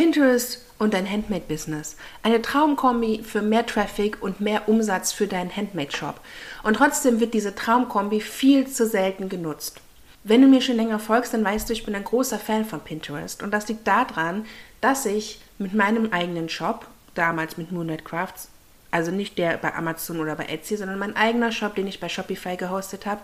Pinterest und dein Handmade-Business. Eine Traumkombi für mehr Traffic und mehr Umsatz für deinen Handmade-Shop. Und trotzdem wird diese Traumkombi viel zu selten genutzt. Wenn du mir schon länger folgst, dann weißt du, ich bin ein großer Fan von Pinterest. Und das liegt daran, dass ich mit meinem eigenen Shop, damals mit Moonlight Crafts, also nicht der bei Amazon oder bei Etsy, sondern mein eigener Shop, den ich bei Shopify gehostet habe,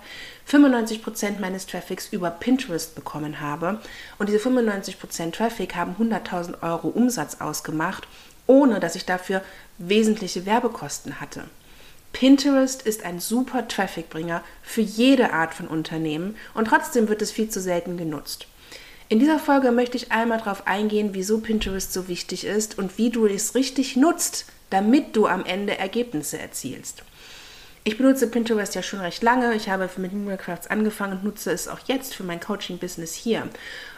95% meines Traffics über Pinterest bekommen habe. Und diese 95% Traffic haben 100.000 Euro Umsatz ausgemacht, ohne dass ich dafür wesentliche Werbekosten hatte. Pinterest ist ein super Trafficbringer für jede Art von Unternehmen und trotzdem wird es viel zu selten genutzt. In dieser Folge möchte ich einmal darauf eingehen, wieso Pinterest so wichtig ist und wie du es richtig nutzt, damit du am Ende Ergebnisse erzielst. Ich benutze Pinterest ja schon recht lange. Ich habe mit Mooncrafts angefangen und nutze es auch jetzt für mein Coaching-Business hier.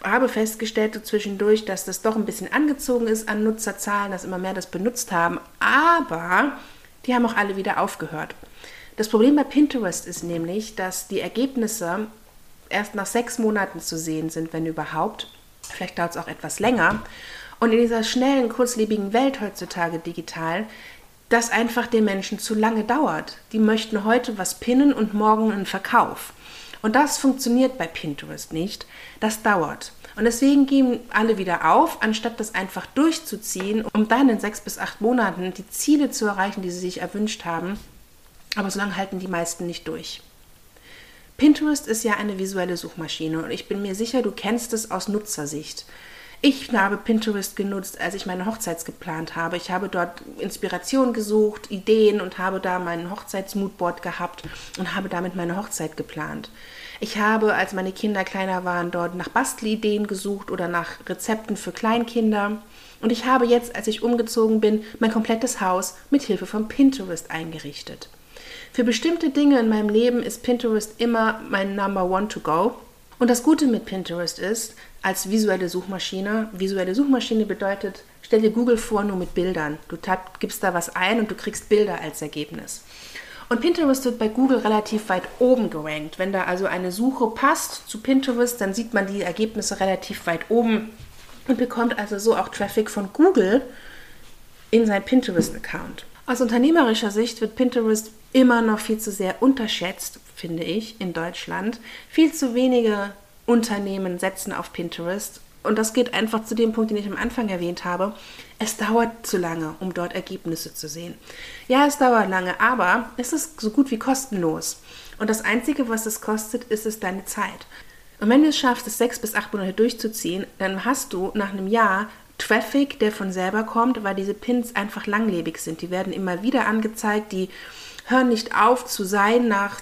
Habe festgestellt zwischendurch, dass das doch ein bisschen angezogen ist an Nutzerzahlen, dass immer mehr das benutzt haben. Aber die haben auch alle wieder aufgehört. Das Problem bei Pinterest ist nämlich, dass die Ergebnisse erst nach sechs Monaten zu sehen sind, wenn überhaupt. Vielleicht dauert es auch etwas länger. Und in dieser schnellen, kurzlebigen Welt heutzutage digital, das einfach den Menschen zu lange dauert. Die möchten heute was pinnen und morgen einen Verkauf. Und das funktioniert bei Pinterest nicht. Das dauert. Und deswegen geben alle wieder auf, anstatt das einfach durchzuziehen, um dann in sechs bis acht Monaten die Ziele zu erreichen, die sie sich erwünscht haben. Aber so lange halten die meisten nicht durch. Pinterest ist ja eine visuelle Suchmaschine und ich bin mir sicher, du kennst es aus Nutzersicht. Ich habe Pinterest genutzt, als ich meine Hochzeit geplant habe. Ich habe dort Inspiration gesucht, Ideen und habe da mein Hochzeitsmoodboard gehabt und habe damit meine Hochzeit geplant. Ich habe, als meine Kinder kleiner waren, dort nach Bastelideen gesucht oder nach Rezepten für Kleinkinder. Und ich habe jetzt, als ich umgezogen bin, mein komplettes Haus mit Hilfe von Pinterest eingerichtet. Für bestimmte Dinge in meinem Leben ist Pinterest immer mein Number One to go. Und das Gute mit Pinterest ist, als visuelle Suchmaschine, visuelle Suchmaschine bedeutet, stell dir Google vor nur mit Bildern. Du gibst da was ein und du kriegst Bilder als Ergebnis. Und Pinterest wird bei Google relativ weit oben gerankt. Wenn da also eine Suche passt zu Pinterest, dann sieht man die Ergebnisse relativ weit oben und bekommt also so auch Traffic von Google in sein Pinterest-Account. Aus unternehmerischer Sicht wird Pinterest immer noch viel zu sehr unterschätzt, finde ich, in Deutschland. Viel zu wenige Unternehmen setzen auf Pinterest. Und das geht einfach zu dem Punkt, den ich am Anfang erwähnt habe. Es dauert zu lange, um dort Ergebnisse zu sehen. Ja, es dauert lange, aber es ist so gut wie kostenlos. Und das Einzige, was es kostet, ist es deine Zeit. Und wenn du es schaffst, es sechs bis acht Monate durchzuziehen, dann hast du nach einem Jahr Traffic, der von selber kommt, weil diese Pins einfach langlebig sind. Die werden immer wieder angezeigt, die hören nicht auf zu sein nach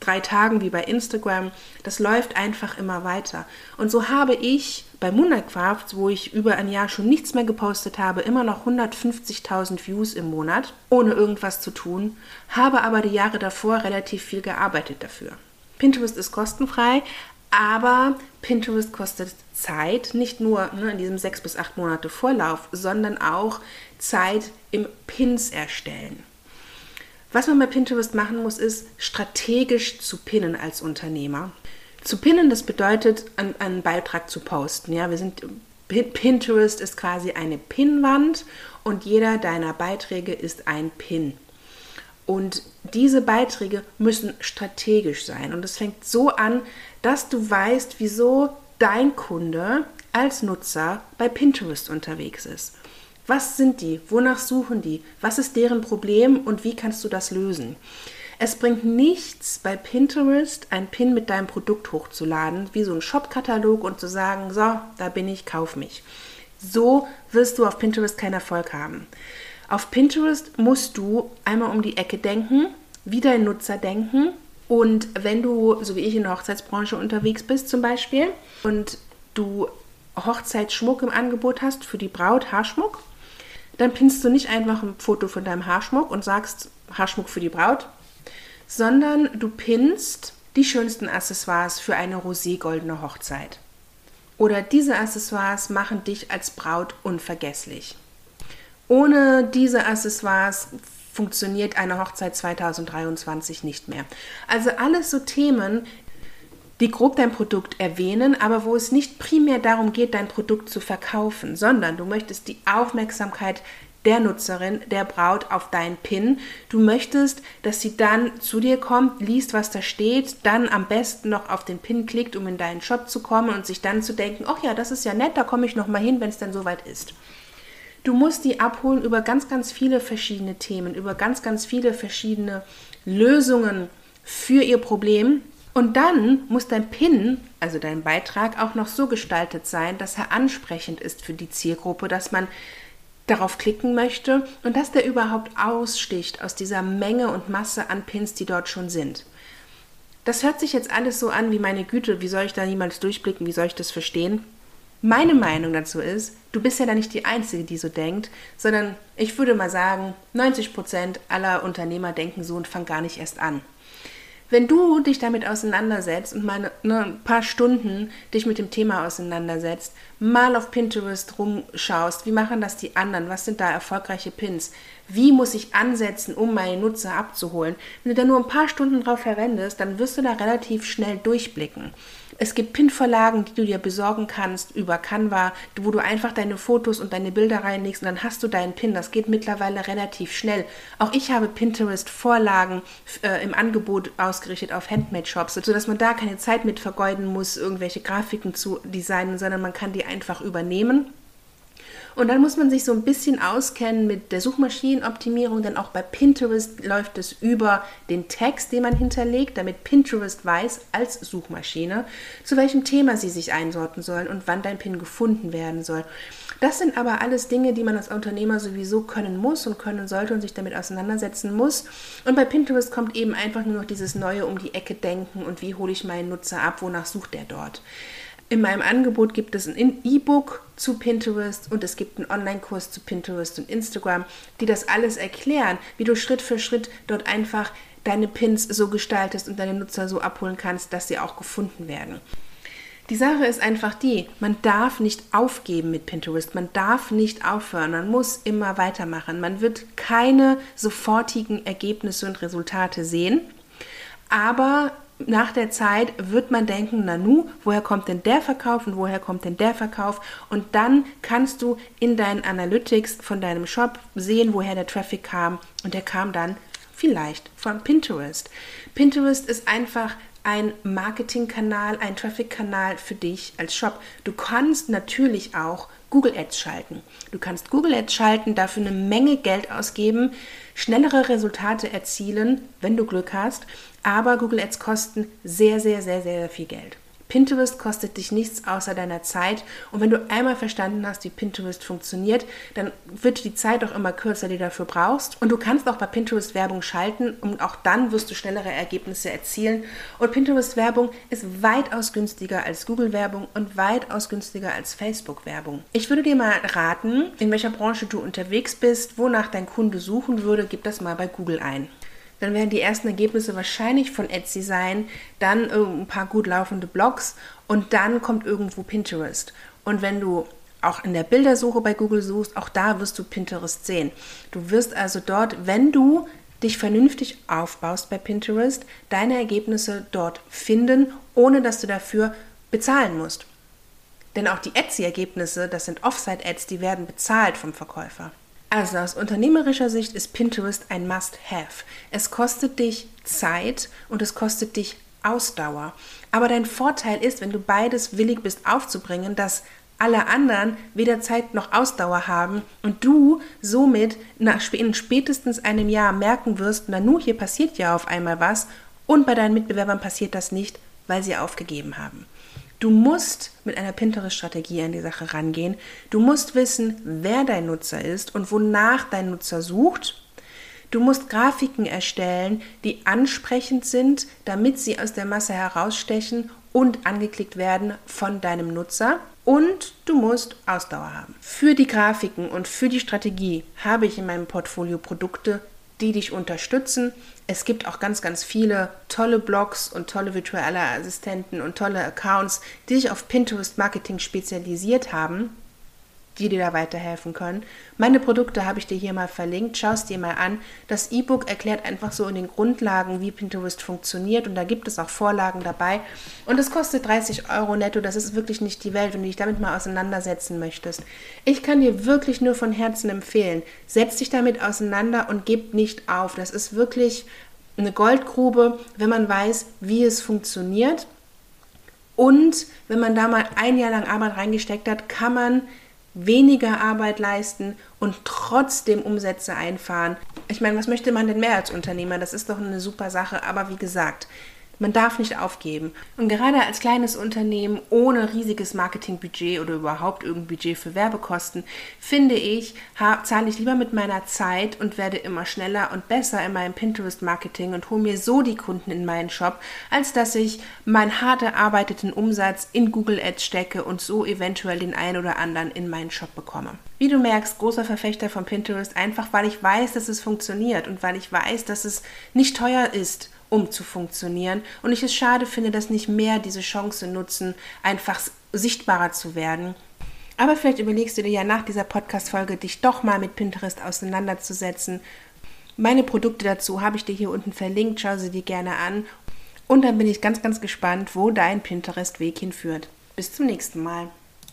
drei Tagen wie bei Instagram. Das läuft einfach immer weiter. Und so habe ich bei Moonlight wo ich über ein Jahr schon nichts mehr gepostet habe, immer noch 150.000 Views im Monat, ohne irgendwas zu tun, habe aber die Jahre davor relativ viel gearbeitet dafür. Pinterest ist kostenfrei, aber Pinterest kostet Zeit, nicht nur ne, in diesem sechs bis acht Monate Vorlauf, sondern auch Zeit im Pins erstellen. Was man bei Pinterest machen muss, ist strategisch zu pinnen als Unternehmer. Zu pinnen, das bedeutet, einen, einen Beitrag zu posten. Ja, wir sind Pinterest ist quasi eine Pinwand und jeder deiner Beiträge ist ein Pin. Und diese Beiträge müssen strategisch sein. Und es fängt so an, dass du weißt, wieso dein Kunde als Nutzer bei Pinterest unterwegs ist. Was sind die? Wonach suchen die? Was ist deren Problem und wie kannst du das lösen? Es bringt nichts bei Pinterest ein Pin mit deinem Produkt hochzuladen, wie so ein Shop-Katalog und zu sagen, so, da bin ich, kauf mich. So wirst du auf Pinterest keinen Erfolg haben. Auf Pinterest musst du einmal um die Ecke denken, wie dein Nutzer denken. Und wenn du, so wie ich in der Hochzeitsbranche unterwegs bist zum Beispiel, und du Hochzeitsschmuck im Angebot hast für die Braut, Haarschmuck, dann pinnst du nicht einfach ein Foto von deinem Haarschmuck und sagst Haarschmuck für die Braut, sondern du pinnst die schönsten Accessoires für eine roségoldene Hochzeit. Oder diese Accessoires machen dich als Braut unvergesslich. Ohne diese Accessoires funktioniert eine Hochzeit 2023 nicht mehr. Also alles so Themen, die grob dein Produkt erwähnen, aber wo es nicht primär darum geht, dein Produkt zu verkaufen, sondern du möchtest die Aufmerksamkeit der Nutzerin, der Braut auf deinen Pin. Du möchtest, dass sie dann zu dir kommt, liest, was da steht, dann am besten noch auf den Pin klickt, um in deinen Shop zu kommen und sich dann zu denken, ach ja, das ist ja nett, da komme ich noch mal hin, wenn es dann soweit ist. Du musst die abholen über ganz, ganz viele verschiedene Themen, über ganz, ganz viele verschiedene Lösungen für ihr Problem. Und dann muss dein Pin, also dein Beitrag, auch noch so gestaltet sein, dass er ansprechend ist für die Zielgruppe, dass man darauf klicken möchte und dass der überhaupt aussticht aus dieser Menge und Masse an Pins, die dort schon sind. Das hört sich jetzt alles so an wie meine Güte, wie soll ich da niemals durchblicken, wie soll ich das verstehen? Meine Meinung dazu ist, du bist ja da nicht die Einzige, die so denkt, sondern ich würde mal sagen, 90 Prozent aller Unternehmer denken so und fangen gar nicht erst an. Wenn du dich damit auseinandersetzt und mal ne, ein paar Stunden dich mit dem Thema auseinandersetzt, mal auf Pinterest rumschaust, wie machen das die anderen, was sind da erfolgreiche Pins, wie muss ich ansetzen, um meine Nutzer abzuholen. Wenn du da nur ein paar Stunden drauf verwendest, dann wirst du da relativ schnell durchblicken. Es gibt Pin-Verlagen, die du dir besorgen kannst über Canva, wo du einfach deine Fotos und deine Bilder reinlegst und dann hast du deinen Pin. Das geht mittlerweile relativ schnell. Auch ich habe Pinterest-Vorlagen äh, im Angebot ausgerichtet auf Handmade-Shops, sodass man da keine Zeit mit vergeuden muss, irgendwelche Grafiken zu designen, sondern man kann die einfach übernehmen und dann muss man sich so ein bisschen auskennen mit der Suchmaschinenoptimierung, denn auch bei Pinterest läuft es über den Text, den man hinterlegt, damit Pinterest weiß als Suchmaschine, zu welchem Thema sie sich einsorten sollen und wann dein Pin gefunden werden soll. Das sind aber alles Dinge, die man als Unternehmer sowieso können muss und können sollte und sich damit auseinandersetzen muss. Und bei Pinterest kommt eben einfach nur noch dieses neue um die Ecke denken und wie hole ich meinen Nutzer ab, wonach sucht er dort. In meinem Angebot gibt es ein E-Book zu Pinterest und es gibt einen Online-Kurs zu Pinterest und Instagram, die das alles erklären, wie du Schritt für Schritt dort einfach deine Pins so gestaltest und deine Nutzer so abholen kannst, dass sie auch gefunden werden. Die Sache ist einfach die, man darf nicht aufgeben mit Pinterest, man darf nicht aufhören, man muss immer weitermachen. Man wird keine sofortigen Ergebnisse und Resultate sehen, aber nach der Zeit wird man denken, Nanu, woher kommt denn der Verkauf und woher kommt denn der Verkauf? Und dann kannst du in deinen Analytics von deinem Shop sehen, woher der Traffic kam. Und der kam dann vielleicht von Pinterest. Pinterest ist einfach ein Marketingkanal, ein Traffic-Kanal für dich als Shop. Du kannst natürlich auch Google Ads schalten. Du kannst Google Ads schalten, dafür eine Menge Geld ausgeben, schnellere Resultate erzielen, wenn du Glück hast, aber Google Ads kosten sehr, sehr, sehr, sehr viel Geld. Pinterest kostet dich nichts außer deiner Zeit. Und wenn du einmal verstanden hast, wie Pinterest funktioniert, dann wird die Zeit auch immer kürzer, die du dafür brauchst. Und du kannst auch bei Pinterest Werbung schalten und auch dann wirst du schnellere Ergebnisse erzielen. Und Pinterest Werbung ist weitaus günstiger als Google Werbung und weitaus günstiger als Facebook Werbung. Ich würde dir mal raten, in welcher Branche du unterwegs bist, wonach dein Kunde suchen würde, gib das mal bei Google ein dann werden die ersten Ergebnisse wahrscheinlich von Etsy sein, dann ein paar gut laufende Blogs und dann kommt irgendwo Pinterest. Und wenn du auch in der Bildersuche bei Google suchst, auch da wirst du Pinterest sehen. Du wirst also dort, wenn du dich vernünftig aufbaust bei Pinterest, deine Ergebnisse dort finden, ohne dass du dafür bezahlen musst. Denn auch die Etsy-Ergebnisse, das sind Offsite-Ads, die werden bezahlt vom Verkäufer. Also aus unternehmerischer Sicht ist Pinterest ein Must-Have. Es kostet dich Zeit und es kostet dich Ausdauer. Aber dein Vorteil ist, wenn du beides willig bist aufzubringen, dass alle anderen weder Zeit noch Ausdauer haben und du somit in spätestens einem Jahr merken wirst, na nu, hier passiert ja auf einmal was und bei deinen Mitbewerbern passiert das nicht, weil sie aufgegeben haben. Du musst mit einer Pinterest-Strategie an die Sache rangehen. Du musst wissen, wer dein Nutzer ist und wonach dein Nutzer sucht. Du musst Grafiken erstellen, die ansprechend sind, damit sie aus der Masse herausstechen und angeklickt werden von deinem Nutzer. Und du musst Ausdauer haben. Für die Grafiken und für die Strategie habe ich in meinem Portfolio Produkte, die dich unterstützen. Es gibt auch ganz, ganz viele tolle Blogs und tolle virtuelle Assistenten und tolle Accounts, die sich auf Pinterest Marketing spezialisiert haben. Die dir da weiterhelfen können. Meine Produkte habe ich dir hier mal verlinkt. Schau es dir mal an. Das E-Book erklärt einfach so in den Grundlagen, wie Pinterest funktioniert und da gibt es auch Vorlagen dabei. Und es kostet 30 Euro netto. Das ist wirklich nicht die Welt, wenn du dich damit mal auseinandersetzen möchtest. Ich kann dir wirklich nur von Herzen empfehlen, setz dich damit auseinander und gib nicht auf. Das ist wirklich eine Goldgrube, wenn man weiß, wie es funktioniert. Und wenn man da mal ein Jahr lang Arbeit reingesteckt hat, kann man weniger Arbeit leisten und trotzdem Umsätze einfahren. Ich meine, was möchte man denn mehr als Unternehmer? Das ist doch eine super Sache. Aber wie gesagt, man darf nicht aufgeben. Und gerade als kleines Unternehmen ohne riesiges Marketingbudget oder überhaupt irgendein Budget für Werbekosten, finde ich, zahle ich lieber mit meiner Zeit und werde immer schneller und besser in meinem Pinterest-Marketing und hole mir so die Kunden in meinen Shop, als dass ich meinen hart erarbeiteten Umsatz in Google Ads stecke und so eventuell den einen oder anderen in meinen Shop bekomme. Wie du merkst, großer Verfechter von Pinterest, einfach weil ich weiß, dass es funktioniert und weil ich weiß, dass es nicht teuer ist um zu funktionieren. Und ich es schade finde, dass nicht mehr diese Chance nutzen, einfach sichtbarer zu werden. Aber vielleicht überlegst du dir ja nach dieser Podcast-Folge, dich doch mal mit Pinterest auseinanderzusetzen. Meine Produkte dazu habe ich dir hier unten verlinkt, schau sie dir gerne an. Und dann bin ich ganz, ganz gespannt, wo dein Pinterest-Weg hinführt. Bis zum nächsten Mal.